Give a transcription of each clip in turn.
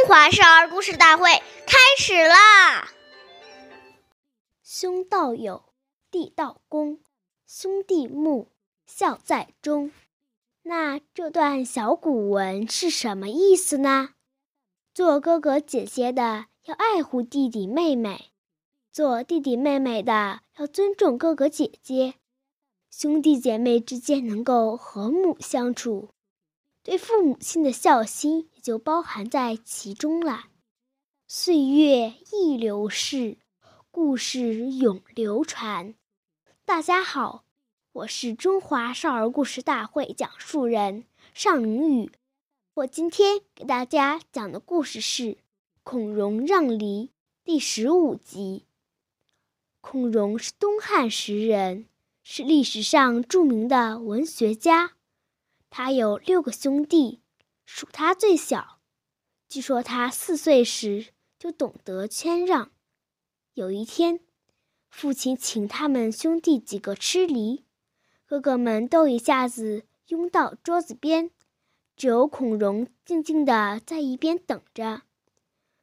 中华少儿故事大会开始啦！兄道友，弟道恭，兄弟睦，孝在中。那这段小古文是什么意思呢？做哥哥姐姐的要爱护弟弟妹妹，做弟弟妹妹的要尊重哥哥姐姐，兄弟姐妹之间能够和睦相处。对父母亲的孝心也就包含在其中了。岁月易流逝，故事永流传。大家好，我是中华少儿故事大会讲述人尚明宇。我今天给大家讲的故事是《孔融让梨》第十五集。孔融是东汉时人，是历史上著名的文学家。他有六个兄弟，属他最小。据说他四岁时就懂得谦让。有一天，父亲请他们兄弟几个吃梨，哥哥们都一下子拥到桌子边，只有孔融静静地在一边等着。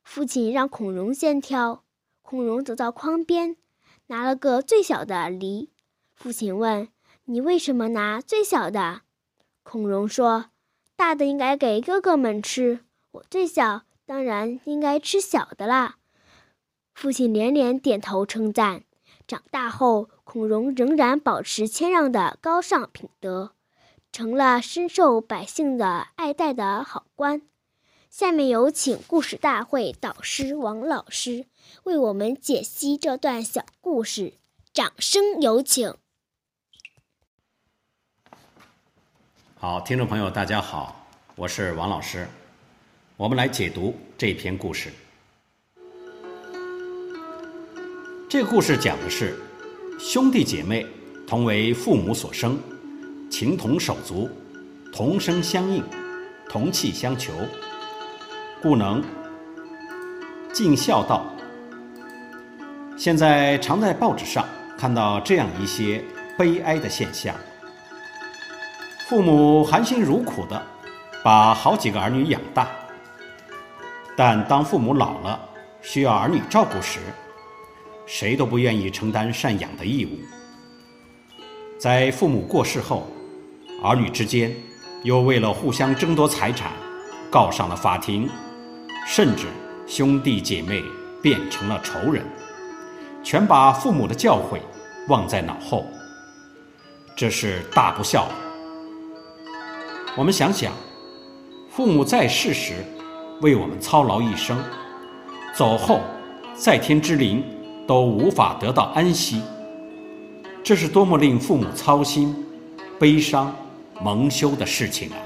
父亲让孔融先挑，孔融走到筐边，拿了个最小的梨。父亲问：“你为什么拿最小的？”孔融说：“大的应该给哥哥们吃，我最小，当然应该吃小的啦。”父亲连连点头称赞。长大后，孔融仍然保持谦让的高尚品德，成了深受百姓的爱戴的好官。下面有请故事大会导师王老师为我们解析这段小故事，掌声有请。好，听众朋友，大家好，我是王老师。我们来解读这篇故事。这个故事讲的是兄弟姐妹同为父母所生，情同手足，同声相应，同气相求，故能尽孝道。现在常在报纸上看到这样一些悲哀的现象。父母含辛茹苦的把好几个儿女养大，但当父母老了需要儿女照顾时，谁都不愿意承担赡养的义务。在父母过世后，儿女之间又为了互相争夺财产，告上了法庭，甚至兄弟姐妹变成了仇人，全把父母的教诲忘在脑后，这是大不孝。我们想想，父母在世时为我们操劳一生，走后在天之灵都无法得到安息，这是多么令父母操心、悲伤、蒙羞的事情啊！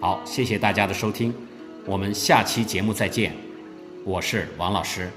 好，谢谢大家的收听，我们下期节目再见，我是王老师。